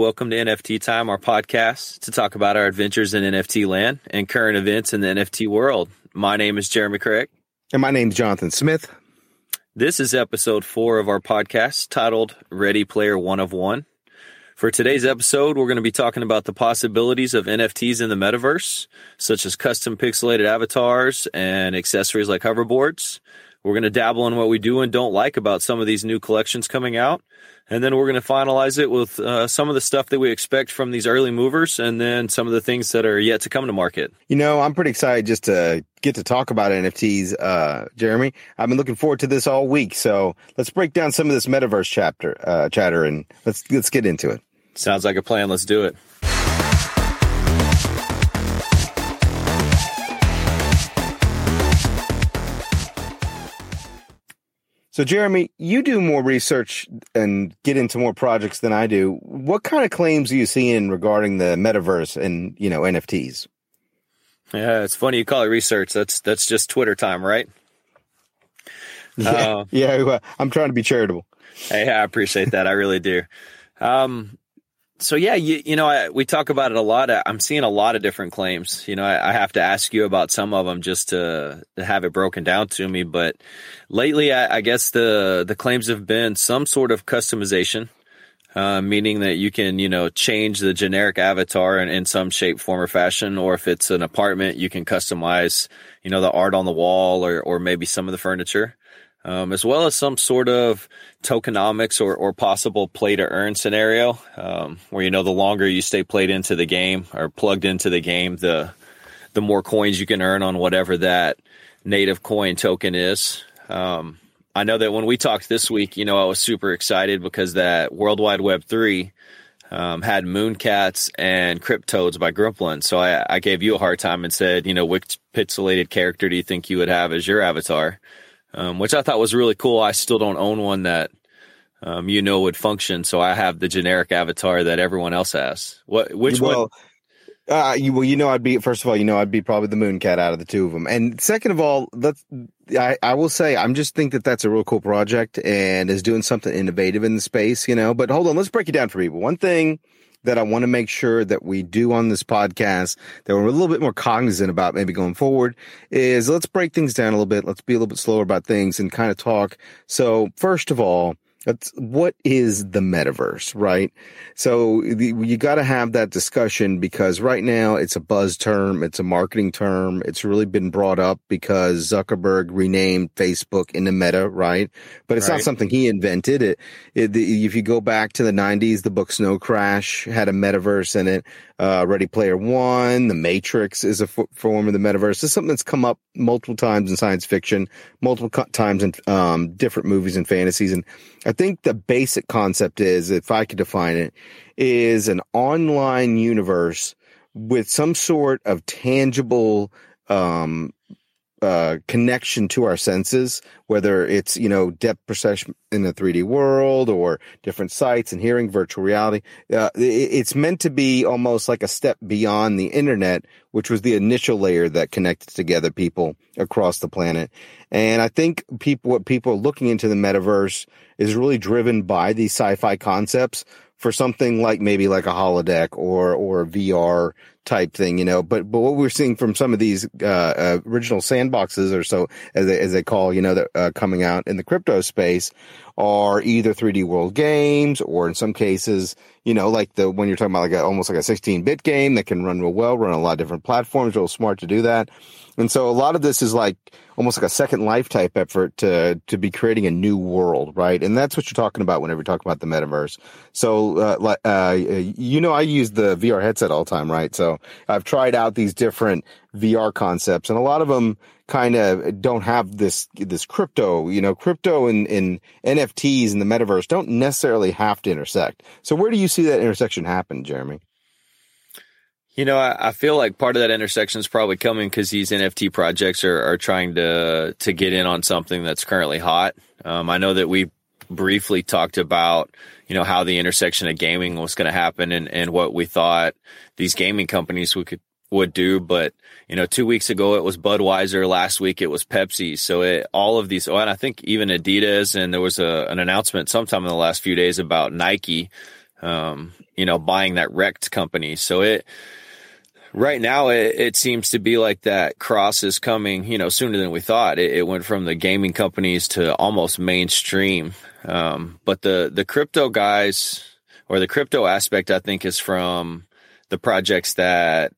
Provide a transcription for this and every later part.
Welcome to NFT Time, our podcast to talk about our adventures in NFT land and current events in the NFT world. My name is Jeremy Craig. And my name is Jonathan Smith. This is episode four of our podcast titled Ready Player One of One. For today's episode, we're going to be talking about the possibilities of NFTs in the metaverse, such as custom pixelated avatars and accessories like hoverboards. We're going to dabble in what we do and don't like about some of these new collections coming out. And then we're going to finalize it with uh, some of the stuff that we expect from these early movers and then some of the things that are yet to come to market. You know, I'm pretty excited just to get to talk about NFTs, uh, Jeremy. I've been looking forward to this all week. So let's break down some of this metaverse chapter, uh, chatter and let's, let's get into it. Sounds like a plan. Let's do it. So, Jeremy, you do more research and get into more projects than I do. What kind of claims are you seeing regarding the metaverse and you know NFTs? Yeah, it's funny you call it research. That's that's just Twitter time, right? Yeah, uh, yeah I'm trying to be charitable. Hey, I appreciate that. I really do. Um, so yeah, you, you know, I, we talk about it a lot. I'm seeing a lot of different claims. You know, I, I, have to ask you about some of them just to, to have it broken down to me. But lately, I, I guess the the claims have been some sort of customization, uh, meaning that you can, you know, change the generic avatar in, in some shape, form, or fashion. Or if it's an apartment, you can customize, you know, the art on the wall or or maybe some of the furniture um, as well as some sort of tokenomics or, or possible play to earn scenario, um, where you know the longer you stay played into the game or plugged into the game, the the more coins you can earn on whatever that native coin token is. Um, I know that when we talked this week, you know, I was super excited because that World Wide Web three um, had Mooncats and CrypToadz by Gremplin. So I, I, gave you a hard time and said, you know, which pixelated character do you think you would have as your avatar? Um, which I thought was really cool. I still don't own one that um, you know would function, so I have the generic avatar that everyone else has. What? Which well, one? Uh, you, well, you know, I'd be first of all, you know, I'd be probably the moon cat out of the two of them, and second of all, let's. I, I will say, I'm just think that that's a real cool project and is doing something innovative in the space, you know. But hold on, let's break it down for people. One thing that I want to make sure that we do on this podcast that we're a little bit more cognizant about maybe going forward is let's break things down a little bit. Let's be a little bit slower about things and kind of talk. So first of all, that's what is the metaverse, right? So the, you got to have that discussion because right now it's a buzz term. It's a marketing term. It's really been brought up because Zuckerberg renamed Facebook into Meta, right? But it's right. not something he invented. It, it the, if you go back to the nineties, the book Snow Crash had a metaverse in it. Uh, Ready Player One, The Matrix is a f- form of the metaverse. It's something that's come up multiple times in science fiction, multiple co- times in um, different movies and fantasies. And I think the basic concept is, if I could define it, is an online universe with some sort of tangible um, uh, connection to our senses, whether it's, you know, depth perception in the 3D world or different sights and hearing virtual reality. Uh, it's meant to be almost like a step beyond the internet, which was the initial layer that connected together people across the planet. And I think people, what people are looking into the metaverse is really driven by these sci-fi concepts for something like maybe like a holodeck or, or a VR type thing, you know. But but what we're seeing from some of these uh, uh, original sandboxes, or so as they, as they call, you know, that uh, coming out in the crypto space, are either 3D world games or in some cases, you know, like the when you're talking about like a, almost like a 16 bit game that can run real well, run a lot of different platforms, real smart to do that. And so a lot of this is like almost like a second life type effort to to be creating a new world, right? And that's what you're talking about whenever you talk about the metaverse. So, uh, uh, you know, I use the VR headset all the time, right? So I've tried out these different VR concepts, and a lot of them kind of don't have this this crypto. You know, crypto and, and NFTs and the metaverse don't necessarily have to intersect. So where do you see that intersection happen, Jeremy? You know, I, I, feel like part of that intersection is probably coming because these NFT projects are, are trying to to get in on something that's currently hot. Um, I know that we briefly talked about, you know, how the intersection of gaming was going to happen and, and what we thought these gaming companies would could, would do. But, you know, two weeks ago it was Budweiser. Last week it was Pepsi. So it, all of these, oh, and I think even Adidas and there was a, an announcement sometime in the last few days about Nike um, you know, buying that wrecked company. So it, right now it, it, seems to be like that cross is coming, you know, sooner than we thought. It, it went from the gaming companies to almost mainstream. Um, but the, the crypto guys or the crypto aspect, I think is from the projects that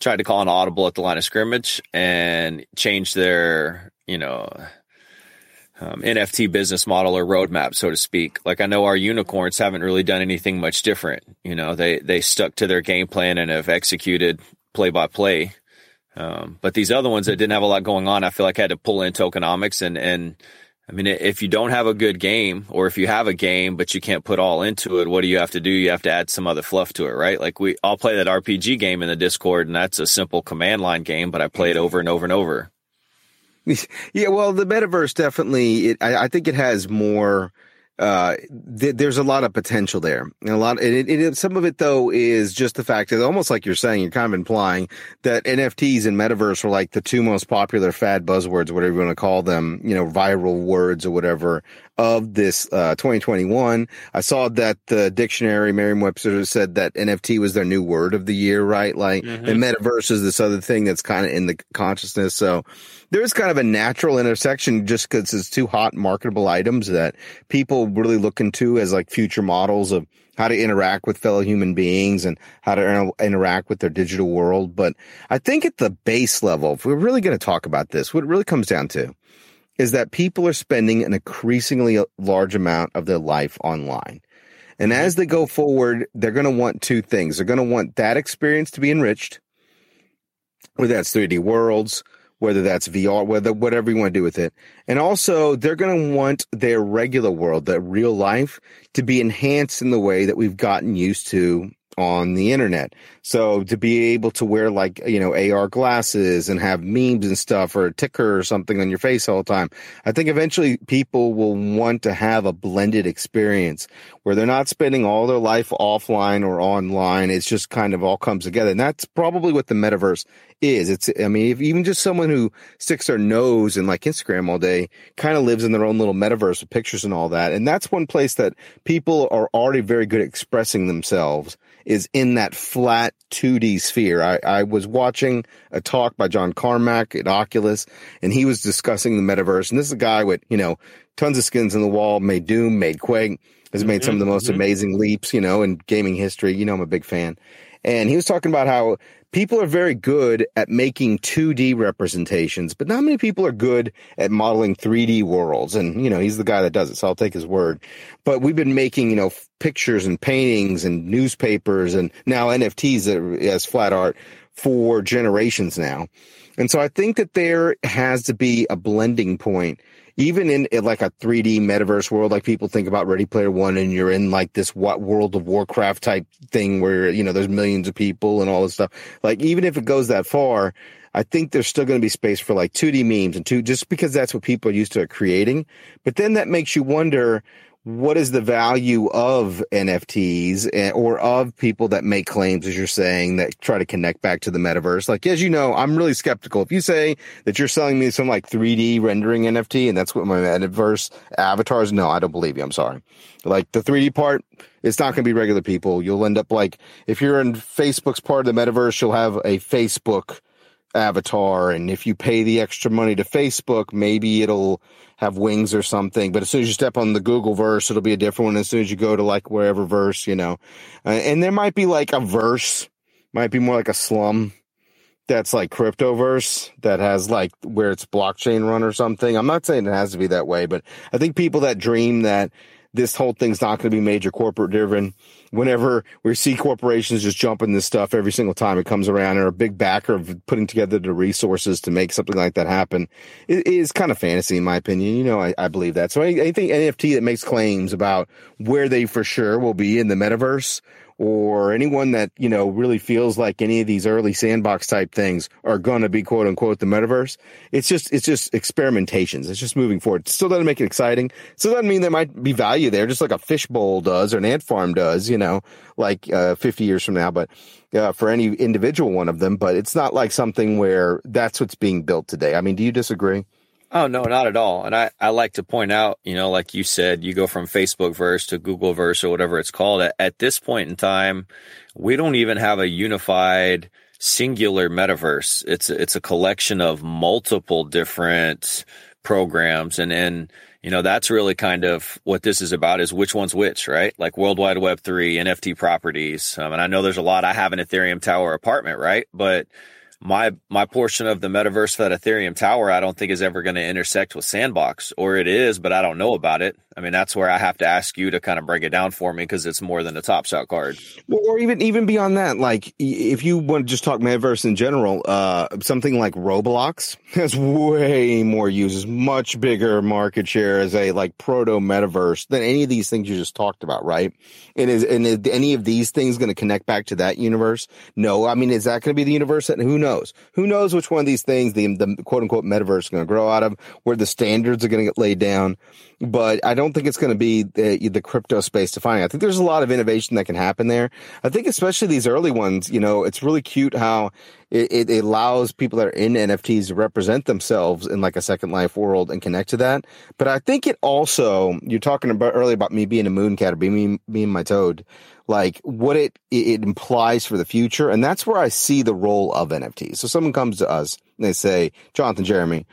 tried to call an audible at the line of scrimmage and change their, you know, um, NFT business model or roadmap, so to speak. Like I know our unicorns haven't really done anything much different. You know, they they stuck to their game plan and have executed play by play. Um, but these other ones that didn't have a lot going on, I feel like I had to pull in tokenomics and and I mean, if you don't have a good game, or if you have a game but you can't put all into it, what do you have to do? You have to add some other fluff to it, right? Like we all play that RPG game in the Discord, and that's a simple command line game, but I play it over and over and over. Yeah, well, the metaverse definitely. It, I, I think it has more uh, th- there's a lot of potential there. And a lot, it, it, some of it though is just the fact that almost like you're saying, you're kind of implying that NFTs and metaverse were like the two most popular fad buzzwords, whatever you want to call them, you know, viral words or whatever of this, uh, 2021. I saw that the dictionary, Merriam-Webster said that NFT was their new word of the year, right? Like, mm-hmm. and metaverse is this other thing that's kind of in the consciousness. So, there is kind of a natural intersection just because it's two hot marketable items that people really look into as like future models of how to interact with fellow human beings and how to inter- interact with their digital world. But I think at the base level, if we're really going to talk about this, what it really comes down to is that people are spending an increasingly large amount of their life online. And mm-hmm. as they go forward, they're going to want two things. They're going to want that experience to be enriched, whether that's 3D worlds, whether that's VR, whether whatever you want to do with it. And also they're going to want their regular world, their real life to be enhanced in the way that we've gotten used to on the internet. So to be able to wear like, you know, AR glasses and have memes and stuff or a ticker or something on your face all the time. I think eventually people will want to have a blended experience where they're not spending all their life offline or online. It's just kind of all comes together. And that's probably what the metaverse is. It's, I mean, if even just someone who sticks their nose in like Instagram all day kind of lives in their own little metaverse with pictures and all that. And that's one place that people are already very good at expressing themselves is in that flat 2D sphere. I, I was watching a talk by John Carmack at Oculus and he was discussing the metaverse. And this is a guy with, you know, tons of skins in the wall, made Doom, made Quake, has made some of the mm-hmm, most mm-hmm. amazing leaps, you know, in gaming history. You know, I'm a big fan. And he was talking about how people are very good at making 2D representations, but not many people are good at modeling 3D worlds. And, you know, he's the guy that does it, so I'll take his word. But we've been making, you know, pictures and paintings and newspapers and now NFTs as flat art for generations now. And so I think that there has to be a blending point even in, in, like a 3D metaverse world, like people think about Ready Player One, and you're in like this what World of Warcraft type thing where you know there's millions of people and all this stuff. Like even if it goes that far, I think there's still going to be space for like 2D memes and two, just because that's what people are used to creating. But then that makes you wonder what is the value of NFTs or of people that make claims, as you're saying, that try to connect back to the metaverse? Like, as you know, I'm really skeptical. If you say that you're selling me some like 3D rendering NFT and that's what my metaverse avatars, no, I don't believe you. I'm sorry. Like the 3D part, it's not going to be regular people. You'll end up like, if you're in Facebook's part of the metaverse, you'll have a Facebook avatar. And if you pay the extra money to Facebook, maybe it'll, have wings or something. But as soon as you step on the Google verse, it'll be a different one. As soon as you go to like wherever verse, you know, uh, and there might be like a verse, might be more like a slum that's like cryptoverse that has like where it's blockchain run or something. I'm not saying it has to be that way, but I think people that dream that this whole thing's not going to be major corporate driven. Whenever we see corporations just jumping this stuff every single time it comes around, or a big backer of putting together the resources to make something like that happen, it is kind of fantasy in my opinion. You know, I, I believe that. So anything NFT that makes claims about where they for sure will be in the metaverse or anyone that, you know, really feels like any of these early sandbox type things are going to be quote unquote the metaverse. It's just, it's just experimentations. It's just moving forward. It still doesn't make it exciting. Still doesn't mean there might be value there, just like a fishbowl does or an ant farm does, you know, like, uh, 50 years from now. But, uh, for any individual one of them, but it's not like something where that's what's being built today. I mean, do you disagree? Oh no, not at all. And I, I like to point out, you know, like you said, you go from Facebook verse to Google verse or whatever it's called. At, at this point in time, we don't even have a unified singular metaverse. It's it's a collection of multiple different programs and and you know that's really kind of what this is about is which one's which right like world wide web 3 nft properties um, and i know there's a lot i have an ethereum tower apartment right but my my portion of the metaverse for that Ethereum tower, I don't think is ever going to intersect with Sandbox, or it is, but I don't know about it. I mean, that's where I have to ask you to kind of break it down for me because it's more than a top shot card. Or even even beyond that, like if you want to just talk metaverse in general, uh, something like Roblox has way more users, much bigger market share as a like proto metaverse than any of these things you just talked about, right? And is and is any of these things going to connect back to that universe? No, I mean, is that going to be the universe? Who knows? Who knows which one of these things the the quote unquote metaverse is going to grow out of? Where the standards are going to get laid down? but I don't think it's going to be the, the crypto space defining. I think there's a lot of innovation that can happen there. I think especially these early ones, you know, it's really cute how it, it, allows people that are in NFTs to represent themselves in like a second life world and connect to that. But I think it also, you're talking about earlier about me being a moon cat or being, being my toad, like what it, it implies for the future. And that's where I see the role of NFTs. So someone comes to us and they say, Jonathan Jeremy,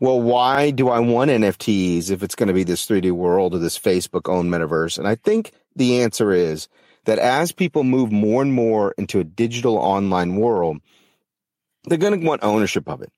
well, why do I want NFTs if it's going to be this 3D world or this Facebook owned metaverse? And I think the answer is that as people move more and more into a digital online world, they're going to want ownership of it.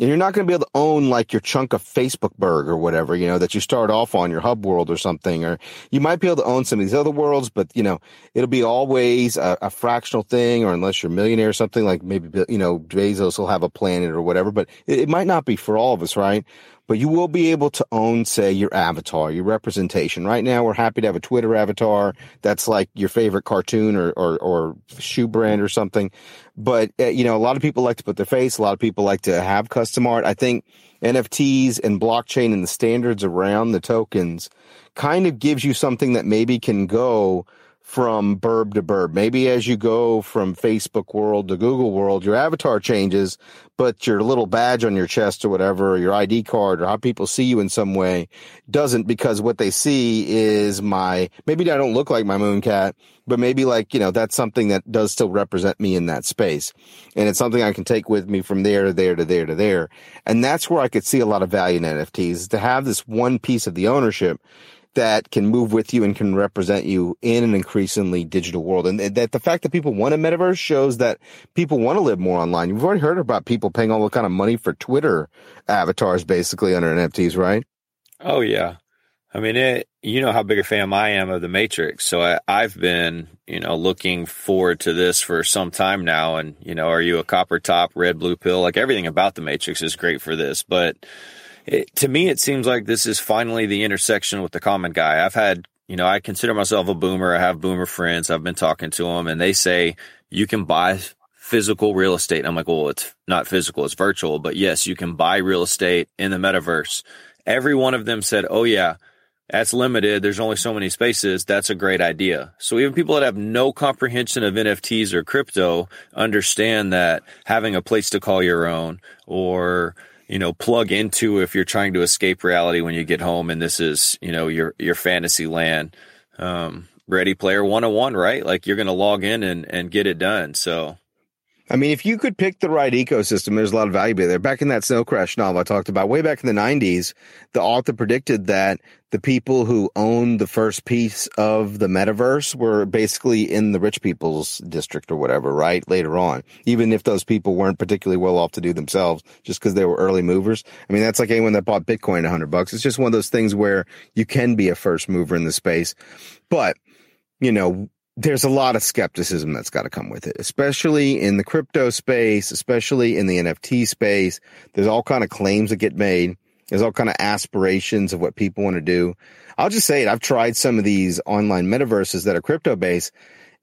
And you're not going to be able to own like your chunk of Facebook Berg or whatever, you know, that you start off on your hub world or something, or you might be able to own some of these other worlds, but you know, it'll be always a, a fractional thing, or unless you're a millionaire or something like maybe, you know, Bezos will have a planet or whatever, but it, it might not be for all of us, right? But you will be able to own, say, your avatar, your representation. Right now, we're happy to have a Twitter avatar that's like your favorite cartoon or, or, or shoe brand or something. But, uh, you know, a lot of people like to put their face. A lot of people like to have custom art. I think NFTs and blockchain and the standards around the tokens kind of gives you something that maybe can go from burb to burb. Maybe as you go from Facebook world to Google world, your avatar changes, but your little badge on your chest or whatever, or your ID card or how people see you in some way doesn't because what they see is my, maybe I don't look like my moon cat, but maybe like, you know, that's something that does still represent me in that space. And it's something I can take with me from there to there to there to there. And that's where I could see a lot of value in NFTs to have this one piece of the ownership that can move with you and can represent you in an increasingly digital world. And that the fact that people want a metaverse shows that people want to live more online. You've already heard about people paying all the kind of money for Twitter avatars basically under NFTs, right? Oh yeah. I mean, it, you know how big a fan I am of the Matrix. So I, I've been, you know, looking forward to this for some time now. And, you know, are you a copper top, red, blue pill? Like everything about the Matrix is great for this, but it, to me, it seems like this is finally the intersection with the common guy. I've had, you know, I consider myself a boomer. I have boomer friends. I've been talking to them and they say you can buy physical real estate. I'm like, well, it's not physical, it's virtual, but yes, you can buy real estate in the metaverse. Every one of them said, oh yeah, that's limited. There's only so many spaces. That's a great idea. So even people that have no comprehension of NFTs or crypto understand that having a place to call your own or you know, plug into if you're trying to escape reality when you get home and this is, you know, your, your fantasy land. Um, ready player 101, right? Like you're going to log in and, and get it done. So I mean, if you could pick the right ecosystem, there's a lot of value there. Back in that Snow Crash novel I talked about way back in the 90s, the author predicted that the people who owned the first piece of the metaverse were basically in the rich people's district or whatever, right? Later on, even if those people weren't particularly well off to do themselves, just because they were early movers. I mean, that's like anyone that bought Bitcoin a hundred bucks. It's just one of those things where you can be a first mover in the space. But, you know, there's a lot of skepticism that's got to come with it, especially in the crypto space, especially in the NFT space. There's all kind of claims that get made. There's all kind of aspirations of what people want to do. I'll just say it. I've tried some of these online metaverses that are crypto based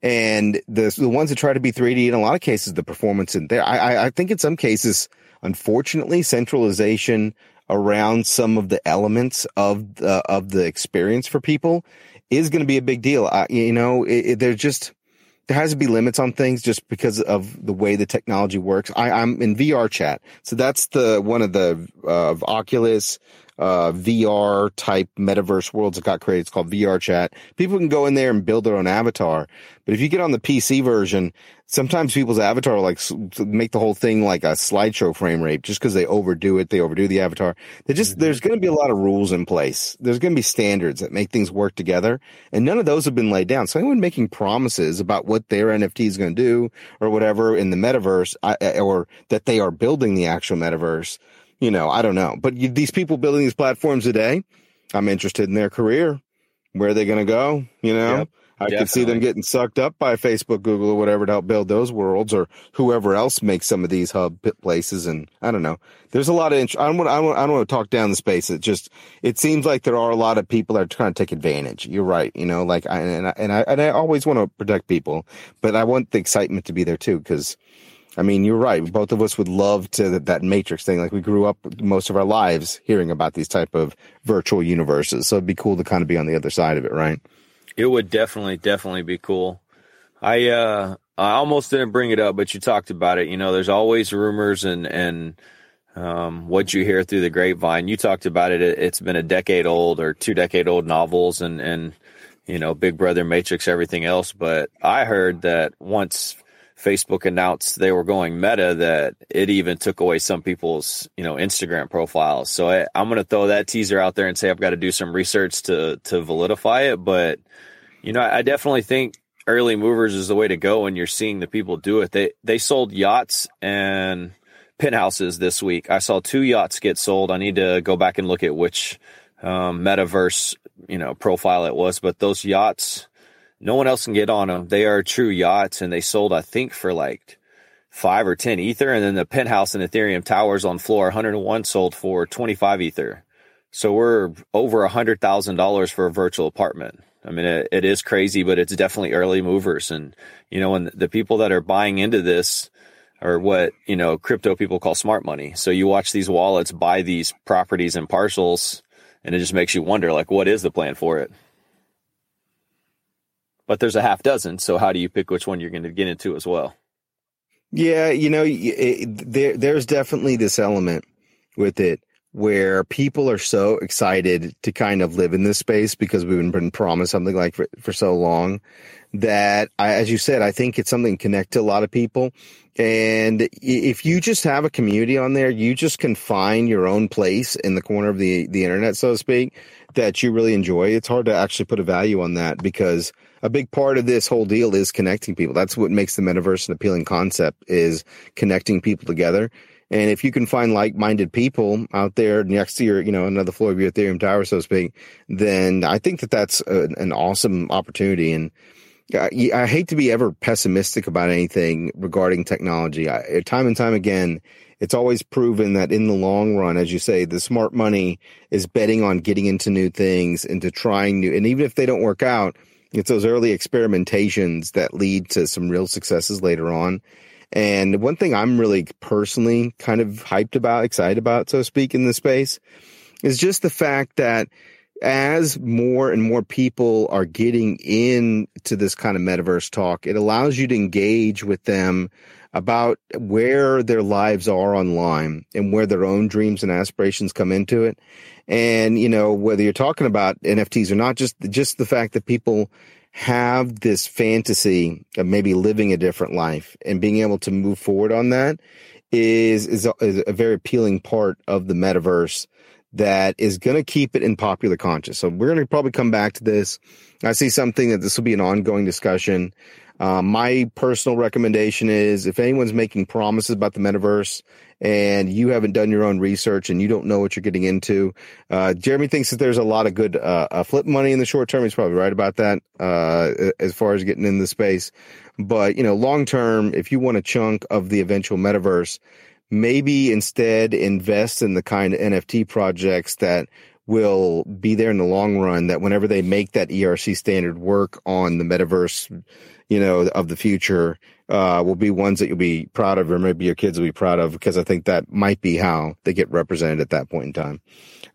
and the, the ones that try to be 3D in a lot of cases, the performance in there, I, I think in some cases, unfortunately, centralization around some of the elements of the, of the experience for people is going to be a big deal. I, you know, it, it, there's just there has to be limits on things just because of the way the technology works. I, I'm in VR chat, so that's the one of the uh, of Oculus uh, VR type metaverse worlds that got created. It's called VR Chat. People can go in there and build their own avatar. But if you get on the PC version, sometimes people's avatar like make the whole thing like a slideshow frame rate just because they overdo it. They overdo the avatar. They just, mm-hmm. there's going to be a lot of rules in place. There's going to be standards that make things work together. And none of those have been laid down. So anyone making promises about what their NFT is going to do or whatever in the metaverse or that they are building the actual metaverse, you know, I don't know. But you, these people building these platforms today, I'm interested in their career. Where are they going to go? You know, yep, I could see them getting sucked up by Facebook, Google, or whatever to help build those worlds, or whoever else makes some of these hub places. And I don't know. There's a lot of. Int- I don't want. I don't, I don't want to talk down the space. It just. It seems like there are a lot of people that are trying to take advantage. You're right. You know, like I and I and I, and I always want to protect people, but I want the excitement to be there too because I mean, you're right. Both of us would love to that matrix thing. Like we grew up most of our lives hearing about these type of virtual universes. So it'd be cool to kind of be on the other side of it, right? It would definitely, definitely be cool. I, uh, I almost didn't bring it up, but you talked about it. You know, there's always rumors and, and, um, what you hear through the grapevine. You talked about it. It's been a decade old or two decade old novels and, and, you know, Big Brother, Matrix, everything else. But I heard that once Facebook announced they were going meta that it even took away some people's, you know, Instagram profiles. So I, am going to throw that teaser out there and say I've got to do some research to to validify it. But you know, I definitely think early movers is the way to go, and you're seeing the people do it. They they sold yachts and penthouses this week. I saw two yachts get sold. I need to go back and look at which um, metaverse you know profile it was, but those yachts no one else can get on them. They are true yachts and they sold, I think, for like five or 10 ether. And then the penthouse and Ethereum towers on floor 101 sold for 25 ether. So we're over a hundred thousand dollars for a virtual apartment. I mean, it, it is crazy, but it's definitely early movers. And, you know, when the people that are buying into this are what, you know, crypto people call smart money. So you watch these wallets buy these properties and parcels and it just makes you wonder, like, what is the plan for it? But there's a half dozen. So how do you pick which one you're going to get into as well? Yeah, you know, it, there there's definitely this element with it where people are so excited to kind of live in this space because we've been promised something like for, for so long that I, as you said, I think it's something connect to a lot of people. And if you just have a community on there, you just can find your own place in the corner of the, the internet, so to speak, that you really enjoy. It's hard to actually put a value on that because a big part of this whole deal is connecting people. That's what makes the metaverse an appealing concept is connecting people together. And if you can find like-minded people out there next to your, you know, another floor of your Ethereum tower, so to speak, then I think that that's a, an awesome opportunity. And I, I, hate to be ever pessimistic about anything regarding technology. I, time and time again, it's always proven that in the long run, as you say, the smart money is betting on getting into new things, into trying new, and even if they don't work out, it's those early experimentations that lead to some real successes later on. And one thing I'm really personally kind of hyped about, excited about, so to speak, in this space is just the fact that as more and more people are getting into this kind of metaverse talk, it allows you to engage with them about where their lives are online and where their own dreams and aspirations come into it. And, you know, whether you're talking about NFTs or not, just, just the fact that people have this fantasy of maybe living a different life and being able to move forward on that is, is, a, is a very appealing part of the metaverse that is going to keep it in popular conscious. So we're going to probably come back to this. I see something that this will be an ongoing discussion. Uh, my personal recommendation is if anyone's making promises about the metaverse and you haven't done your own research and you don't know what you're getting into, uh, Jeremy thinks that there's a lot of good uh, uh flip money in the short term. He's probably right about that uh, as far as getting in the space. But you know, long term, if you want a chunk of the eventual metaverse, maybe instead invest in the kind of NFT projects that will be there in the long run that whenever they make that ERC standard work on the metaverse you know, of the future, uh, will be ones that you'll be proud of, or maybe your kids will be proud of, because I think that might be how they get represented at that point in time.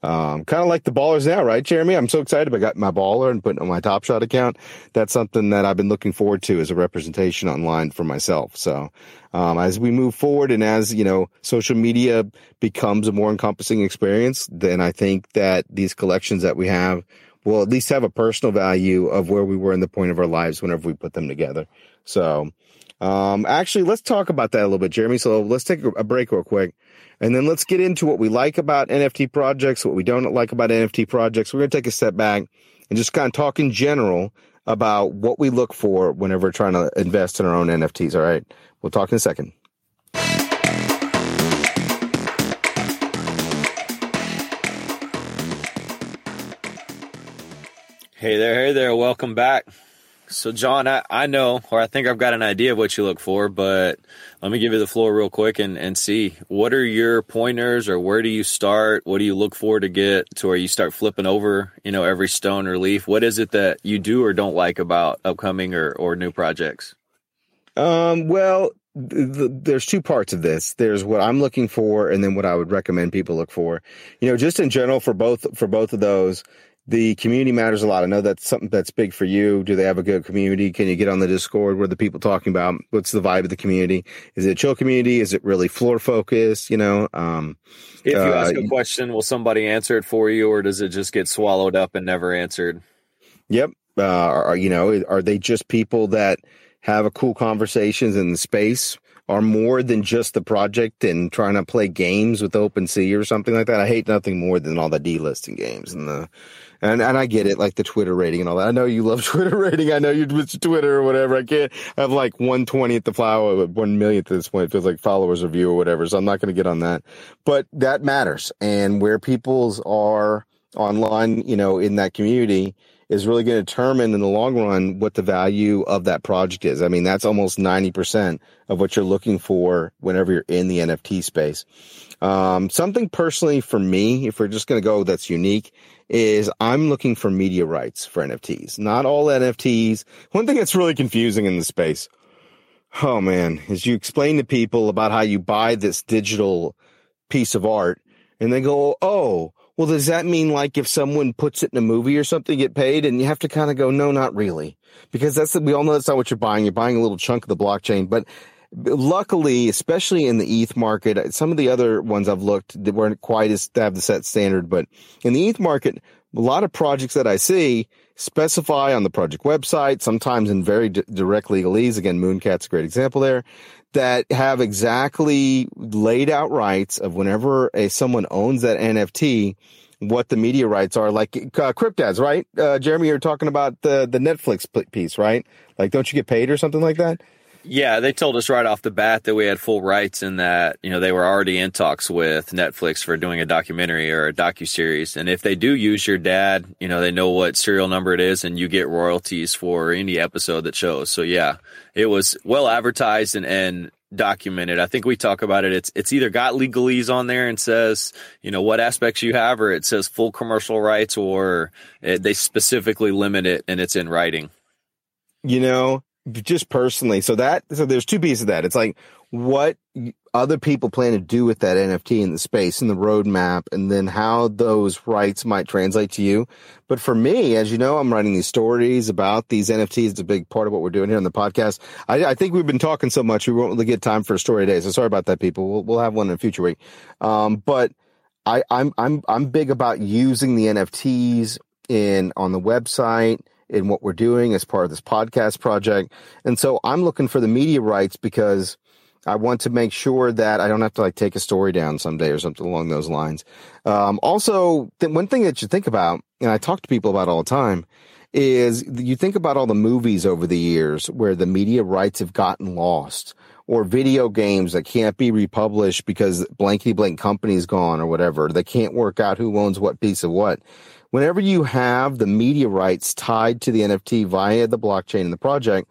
Um, kind of like the ballers now, right, Jeremy? I'm so excited I got my baller and putting on my Top Shot account. That's something that I've been looking forward to as a representation online for myself. So, um, as we move forward and as, you know, social media becomes a more encompassing experience, then I think that these collections that we have will at least have a personal value of where we were in the point of our lives whenever we put them together. So, um, actually, let's talk about that a little bit, Jeremy. So let's take a break real quick. And then let's get into what we like about NFT projects, what we don't like about NFT projects. We're going to take a step back and just kind of talk in general about what we look for whenever we're trying to invest in our own NFTs. All right. We'll talk in a second. Hey there, hey there, welcome back. So, John, I, I know, or I think I've got an idea of what you look for, but let me give you the floor real quick and, and see what are your pointers or where do you start? What do you look for to get to where you start flipping over, you know, every stone or leaf? What is it that you do or don't like about upcoming or, or new projects? Um, well, th- th- there's two parts of this. There's what I'm looking for and then what I would recommend people look for. You know, just in general for both, for both of those, the community matters a lot. I know that's something that's big for you. Do they have a good community? Can you get on the Discord? What are the people talking about? What's the vibe of the community? Is it a chill community? Is it really floor focused? You know, um, if you uh, ask a question, will somebody answer it for you, or does it just get swallowed up and never answered? Yep. Uh, are you know, are they just people that have a cool conversations in the space? Are more than just the project and trying to play games with OpenSea or something like that. I hate nothing more than all the delisting games and the and and I get it, like the Twitter rating and all that. I know you love Twitter rating. I know you with Twitter or whatever. I can't have like 120 at the flower, one millionth at this point. It feels like followers or view or whatever. So I'm not going to get on that. But that matters. And where people's are online, you know, in that community is really going to determine in the long run what the value of that project is. I mean, that's almost 90% of what you're looking for whenever you're in the NFT space. Um, something personally for me, if we're just going to go that's unique, is I'm looking for media rights for NFTs. Not all NFTs. One thing that's really confusing in the space, oh man, is you explain to people about how you buy this digital piece of art and they go, oh, well, does that mean like if someone puts it in a movie or something, get paid? And you have to kind of go, no, not really. Because that's, we all know that's not what you're buying. You're buying a little chunk of the blockchain, but luckily, especially in the ETH market, some of the other ones I've looked that weren't quite as have the set standard, but in the ETH market, a lot of projects that I see specify on the project website, sometimes in very d- direct legalese. Again, Mooncat's a great example there that have exactly laid out rights of whenever a someone owns that NFT, what the media rights are. Like uh, CryptoDads, right? Uh, Jeremy, you're talking about the the Netflix piece, right? Like, don't you get paid or something like that? Yeah, they told us right off the bat that we had full rights and that, you know, they were already in talks with Netflix for doing a documentary or a docu-series. And if they do use your dad, you know, they know what serial number it is and you get royalties for any episode that shows. So yeah, it was well advertised and, and documented. I think we talk about it. It's, it's either got legalese on there and says, you know, what aspects you have, or it says full commercial rights, or it, they specifically limit it and it's in writing. You know, just personally. So that, so there's two pieces of that. It's like what other people plan to do with that NFT in the space and the roadmap and then how those rights might translate to you. But for me, as you know, I'm writing these stories about these NFTs. It's a big part of what we're doing here on the podcast. I, I think we've been talking so much. We won't really get time for a story today. So sorry about that, people. We'll, we'll have one in a future week. Um, but I, I'm, I'm, I'm big about using the NFTs in on the website in what we're doing as part of this podcast project. And so I'm looking for the media rights because I want to make sure that I don't have to like take a story down someday or something along those lines. Um, also, th- one thing that you think about, and I talk to people about all the time, is you think about all the movies over the years where the media rights have gotten lost or video games that can't be republished because blankety blank company's gone or whatever. They can't work out who owns what piece of what whenever you have the media rights tied to the NFT via the blockchain and the project,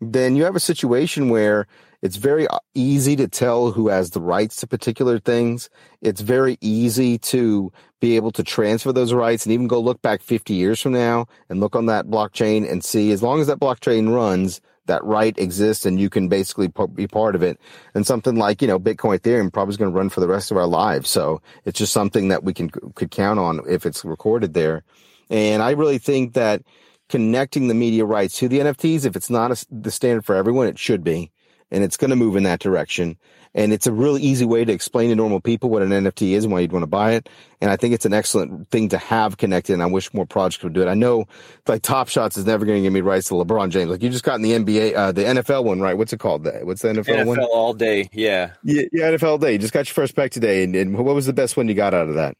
then you have a situation where it's very uh, easy to tell who has the rights to particular things. It's very easy to be able to transfer those rights and even go look back 50 years from now and look on that blockchain and see as long as that blockchain runs, that right exists and you can basically be part of it. And something like, you know, Bitcoin Ethereum probably is going to run for the rest of our lives. So it's just something that we can, could count on if it's recorded there. And I really think that connecting the media rights to the NFTs, if it's not a, the standard for everyone, it should be. And it's going to move in that direction. And it's a really easy way to explain to normal people what an NFT is and why you'd want to buy it. And I think it's an excellent thing to have connected. And I wish more projects would do it. I know like Top Shots is never going to give me rights to LeBron James. Like you just got in the NBA, uh, the NFL one, right? What's it called? That What's the NFL, NFL one? NFL all day. Yeah. yeah. Yeah. NFL all day. You just got your first pack today. And, and what was the best one you got out of that?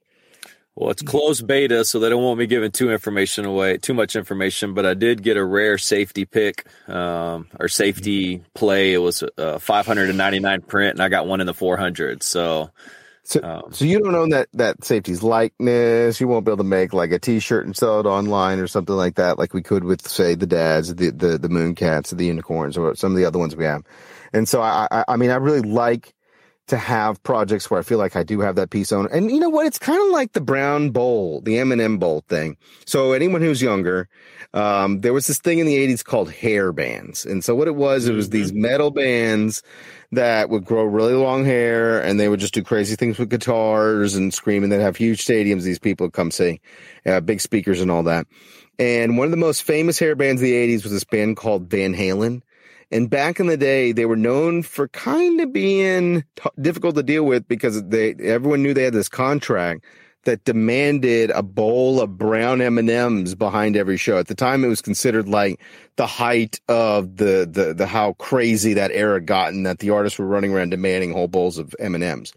Well, it's closed beta, so they don't want me giving too information away, too much information. But I did get a rare safety pick um, or safety play. It was a 599 print, and I got one in the 400. So, so, um, so you don't own that that safety's likeness. You won't be able to make like a T-shirt and sell it online or something like that, like we could with say the dads, the the the moon cats, the unicorns, or some of the other ones we have. And so I I, I mean I really like to have projects where I feel like I do have that piece on. And you know what? It's kind of like the Brown Bowl, the M&M Bowl thing. So anyone who's younger, um, there was this thing in the 80s called hair bands. And so what it was, it was these mm-hmm. metal bands that would grow really long hair and they would just do crazy things with guitars and screaming. They'd have huge stadiums. These people would come see, uh, big speakers and all that. And one of the most famous hair bands of the 80s was this band called Van Halen. And back in the day, they were known for kind of being t- difficult to deal with because they everyone knew they had this contract that demanded a bowl of brown M&Ms behind every show. At the time it was considered like the height of the the the how crazy that era gotten that the artists were running around demanding whole bowls of M&Ms.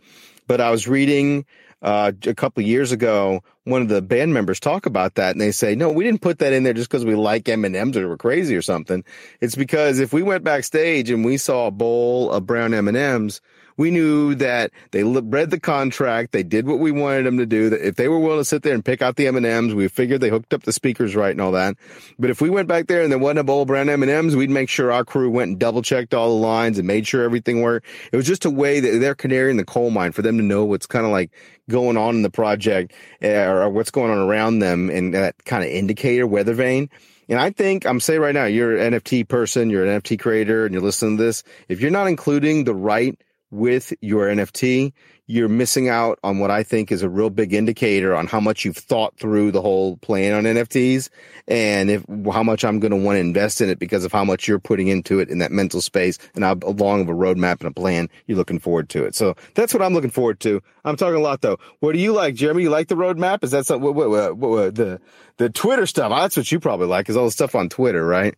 But I was reading uh, a couple years ago, one of the band members talk about that, and they say, "No, we didn't put that in there just because we like M and M's or we're crazy or something. It's because if we went backstage and we saw a bowl of brown M and M's, we knew that they read the contract, they did what we wanted them to do. That if they were willing to sit there and pick out the M and M's, we figured they hooked up the speakers right and all that. But if we went back there and there wasn't a bowl of brown M and M's, we'd make sure our crew went and double checked all the lines and made sure everything worked. It was just a way that they're canary in the coal mine for them to know what's kind of like going on in the project uh, or what's going on around them and that kind of indicator weather vane. And I think I'm saying right now, you're an NFT person, you're an NFT creator, and you're listening to this. If you're not including the right with your NFT, you're missing out on what I think is a real big indicator on how much you've thought through the whole plan on NFTs and if how much I'm going to want to invest in it because of how much you're putting into it in that mental space and how long of a roadmap and a plan you're looking forward to it. So that's what I'm looking forward to. I'm talking a lot though. What do you like, Jeremy? You like the roadmap? Is that something? What, what, what, the the Twitter stuff? That's what you probably like. Is all the stuff on Twitter, right?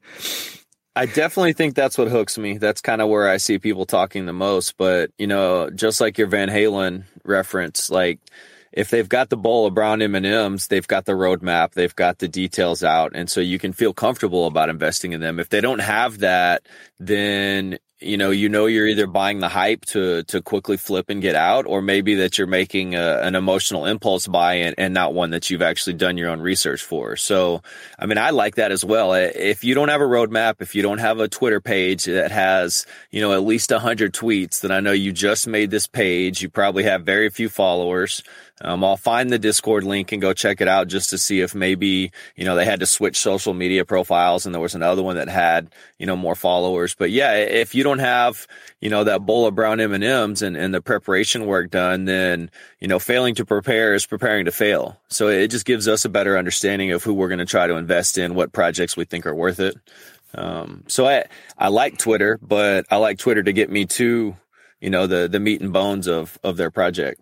I definitely think that's what hooks me. That's kind of where I see people talking the most. But, you know, just like your Van Halen reference, like if they've got the bowl of brown M&Ms, they've got the roadmap, they've got the details out. And so you can feel comfortable about investing in them. If they don't have that, then you know, you know, you're either buying the hype to to quickly flip and get out, or maybe that you're making a, an emotional impulse buy and, and not one that you've actually done your own research for. So, I mean, I like that as well. If you don't have a roadmap, if you don't have a Twitter page that has, you know, at least hundred tweets, then I know you just made this page. You probably have very few followers. Um, I'll find the Discord link and go check it out just to see if maybe, you know, they had to switch social media profiles and there was another one that had, you know, more followers. But yeah, if you don't have, you know, that bowl of brown M&Ms and, and the preparation work done, then, you know, failing to prepare is preparing to fail. So it just gives us a better understanding of who we're going to try to invest in, what projects we think are worth it. Um, so I, I like Twitter, but I like Twitter to get me to, you know, the, the meat and bones of, of their project.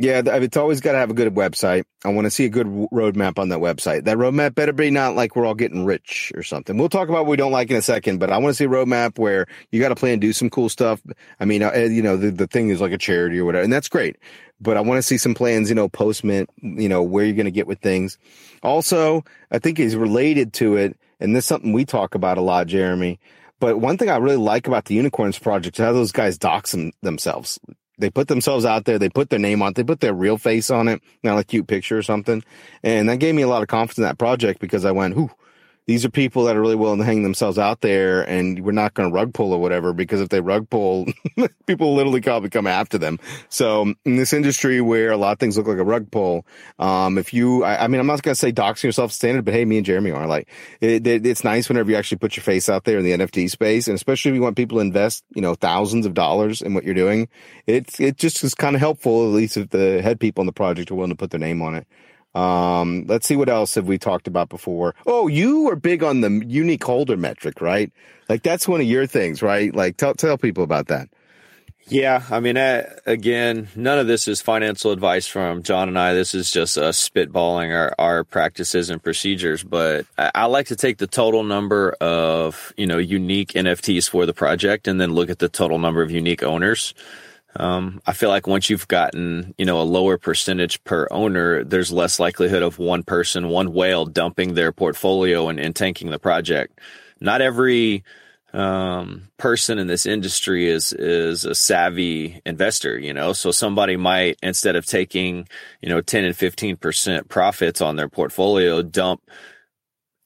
Yeah, it's always got to have a good website. I want to see a good roadmap on that website. That roadmap better be not like we're all getting rich or something. We'll talk about what we don't like in a second, but I want to see a roadmap where you got to plan to do some cool stuff. I mean, uh, you know, the, the thing is like a charity or whatever, and that's great. But I want to see some plans, you know, post mint, you know, where you're going to get with things. Also, I think is related to it, and this is something we talk about a lot, Jeremy. But one thing I really like about the Unicorns project is how those guys dox them, themselves. They put themselves out there. They put their name on it. They put their real face on it, not a cute picture or something. And that gave me a lot of confidence in that project because I went, whoo, these are people that are really willing to hang themselves out there and we're not going to rug pull or whatever because if they rug pull, people literally probably come after them. So in this industry where a lot of things look like a rug pull, um, if you, I, I mean, I'm not going to say doxing yourself standard, but hey, me and Jeremy are like, it, it, it's nice whenever you actually put your face out there in the NFT space. And especially if you want people to invest, you know, thousands of dollars in what you're doing, it's, it just is kind of helpful, at least if the head people on the project are willing to put their name on it. Um, let's see what else have we talked about before. Oh, you are big on the unique holder metric, right? Like that's one of your things, right? Like tell tell people about that. Yeah, I mean, again, none of this is financial advice from John and I. This is just us spitballing our, our practices and procedures. But I, I like to take the total number of you know unique NFTs for the project, and then look at the total number of unique owners. Um, I feel like once you've gotten, you know, a lower percentage per owner, there's less likelihood of one person, one whale dumping their portfolio and, and tanking the project. Not every um, person in this industry is is a savvy investor, you know. So somebody might instead of taking, you know, 10 and 15% profits on their portfolio, dump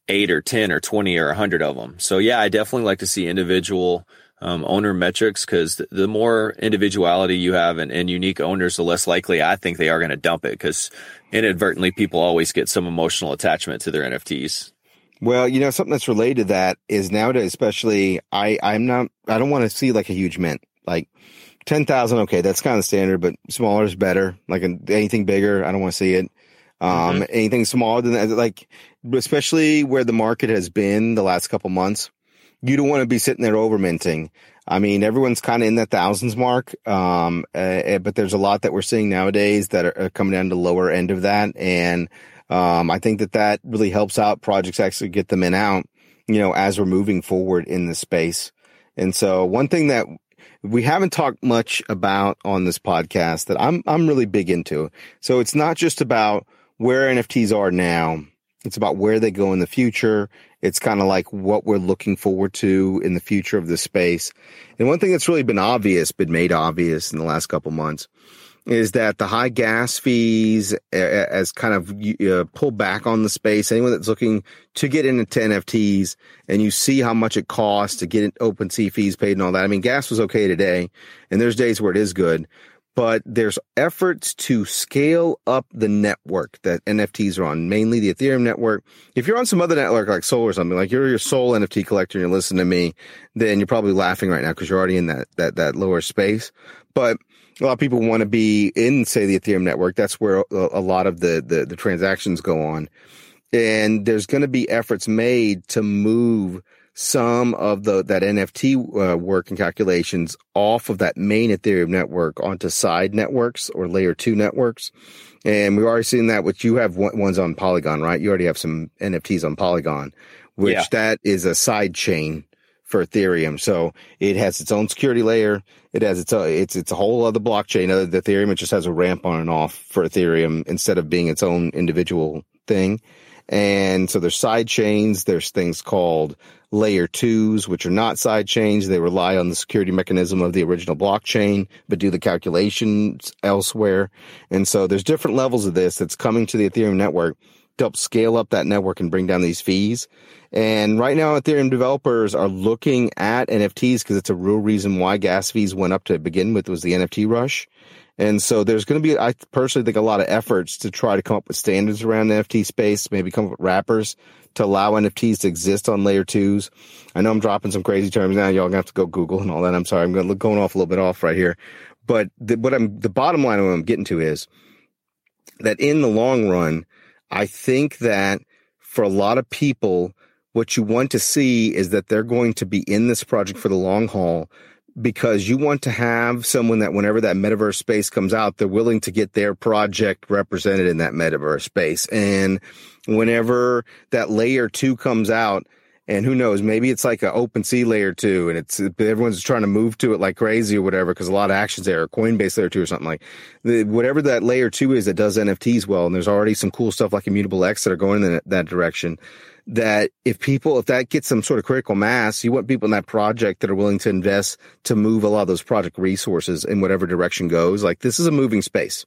8 or 10 or 20 or 100 of them. So yeah, I definitely like to see individual um, owner metrics because the more individuality you have and, and, unique owners, the less likely I think they are going to dump it because inadvertently people always get some emotional attachment to their NFTs. Well, you know, something that's related to that is nowadays, especially, I, I'm not, I don't want to see like a huge mint. Like 10,000, okay, that's kind of standard, but smaller is better. Like anything bigger, I don't want to see it. Um, mm-hmm. anything smaller than that, like, especially where the market has been the last couple months you don't want to be sitting there over minting. I mean, everyone's kind of in that thousands mark. Um, uh, but there's a lot that we're seeing nowadays that are, are coming down to lower end of that. And, um, I think that that really helps out projects actually get them in out, you know, as we're moving forward in the space. And so one thing that we haven't talked much about on this podcast that I'm, I'm really big into. So it's not just about where NFTs are now. It's about where they go in the future it's kind of like what we're looking forward to in the future of the space. And one thing that's really been obvious, been made obvious in the last couple months is that the high gas fees as kind of uh, pull back on the space. Anyone that's looking to get into NFTs and you see how much it costs to get OpenSea fees paid and all that. I mean, gas was okay today and there's days where it is good, but there's efforts to scale up the network that NFTs are on, mainly the Ethereum network. If you're on some other network like Sol or something, like you're your Sol NFT collector and you're listening to me, then you're probably laughing right now because you're already in that, that, that lower space. But a lot of people want to be in, say, the Ethereum network. That's where a, lot of the, the, the transactions go on. And there's going to be efforts made to move some of the that NFT uh, work and calculations off of that main Ethereum network onto side networks or layer two networks. And we've already seen that, which you have ones on Polygon, right? You already have some NFTs on Polygon, which yeah. that is a side chain for Ethereum. So it has its own security layer. It has its own, it's it's a whole other blockchain other than Ethereum. It just has a ramp on and off for Ethereum instead of being its own individual thing. And so there's side chains. There's things called layer twos, which are not side chains. They rely on the security mechanism of the original blockchain, but do the calculations elsewhere. And so there's different levels of this that's coming to the Ethereum network to help scale up that network and bring down these fees. And right now, Ethereum developers are looking at NFTs because it's a real reason why gas fees went up to begin with was the NFT rush. And so there's going to be, I personally think, a lot of efforts to try to come up with standards around the NFT space, maybe come up with wrappers to allow NFTs to exist on layer twos. I know I'm dropping some crazy terms now. Y'all gonna have to go Google and all that. I'm sorry. I'm going, going off a little bit off right here. But the, what I'm, the bottom line of what I'm getting to is that in the long run, I think that for a lot of people, what you want to see is that they're going to be in this project for the long haul because you want to have someone that whenever that metaverse space comes out, they're willing to get their project represented in that metaverse space. And whenever that layer two comes out, and who knows, maybe it's like an OpenSea layer two and it's, everyone's trying to move to it like crazy or whatever, because a lot of actions there, Coinbase layer two or something like the, whatever that layer two is that does NFTs well. And there's already some cool stuff like Immutable X that are going in that, that direction that if people, if that gets some sort of critical mass, you want people in that project that are willing to invest to move a lot of those project resources in whatever direction goes. Like this is a moving space.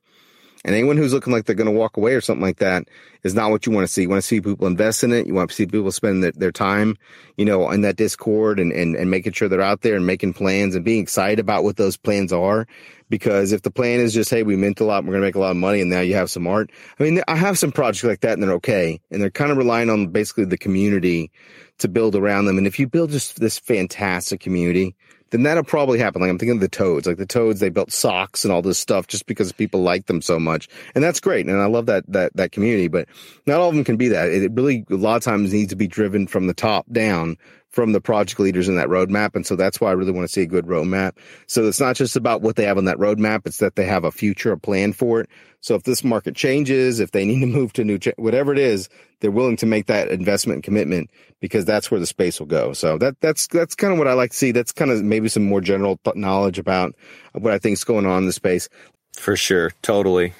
And anyone who's looking like they're going to walk away or something like that is not what you want to see. You want to see people invest in it. You want to see people spend their, their time, you know, in that Discord and, and, and making sure they're out there and making plans and being excited about what those plans are. Because if the plan is just, hey, we mint a lot, we're going to make a lot of money, and now you have some art. I mean, I have some projects like that, and they're okay, and they're kind of relying on basically the community to build around them. And if you build just this fantastic community, then that'll probably happen. Like I'm thinking of the Toads, like the Toads, they built socks and all this stuff just because people like them so much, and that's great. And I love that that that community, but not all of them can be that. It really a lot of times needs to be driven from the top down from the project leaders in that roadmap. And so that's why I really want to see a good roadmap. So it's not just about what they have on that roadmap. It's that they have a future, a plan for it. So if this market changes, if they need to move to new, whatever it is, they're willing to make that investment and commitment because that's where the space will go. So that, that's, that's kind of what I like to see. That's kind of maybe some more general knowledge about what I think is going on in the space. For sure. Totally.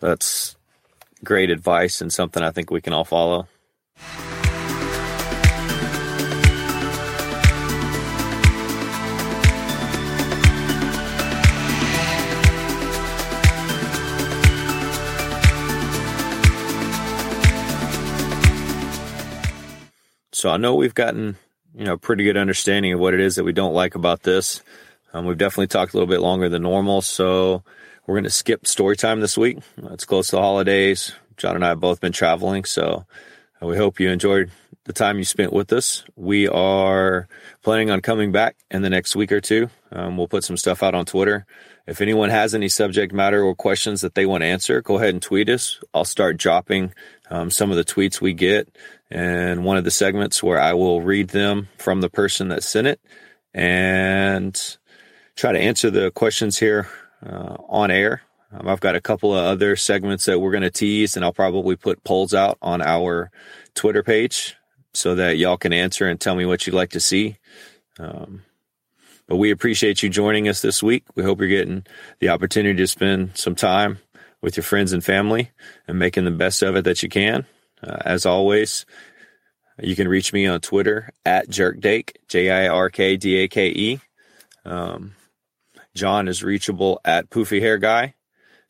That's great advice and something I think we can all follow. So I know we've gotten, you know, pretty good understanding of what it is that we don't like about this. Um, we've definitely talked a little bit longer than normal, so we're going to skip story time this week. It's close to the holidays. John and I have both been traveling, so we hope you enjoyed the time you spent with us. We are planning on coming back in the next week or two. Um, we'll put some stuff out on Twitter. If anyone has any subject matter or questions that they want to answer, go ahead and tweet us. I'll start dropping um, some of the tweets we get and one of the segments where I will read them from the person that sent it and try to answer the questions here uh, on air. Um, I've got a couple of other segments that we're going to tease, and I'll probably put polls out on our Twitter page so that y'all can answer and tell me what you'd like to see. Um, but we appreciate you joining us this week. We hope you're getting the opportunity to spend some time with your friends and family and making the best of it that you can. Uh, as always, you can reach me on Twitter at jerkdake, J I R K D A K E. Um, John is reachable at Poofy Hair Guy.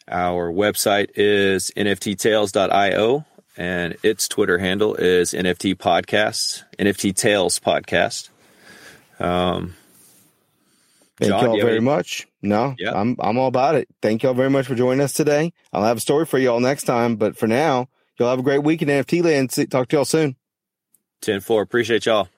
Our website is nfttales.io and its Twitter handle is NFT Podcasts, NFT Tales Podcast. Um, Thank John, y'all very any... much. No, yeah. I'm I'm all about it. Thank y'all very much for joining us today. I'll have a story for y'all next time, but for now, y'all have a great week in NFT land. Talk to y'all soon. 10 4. Appreciate y'all.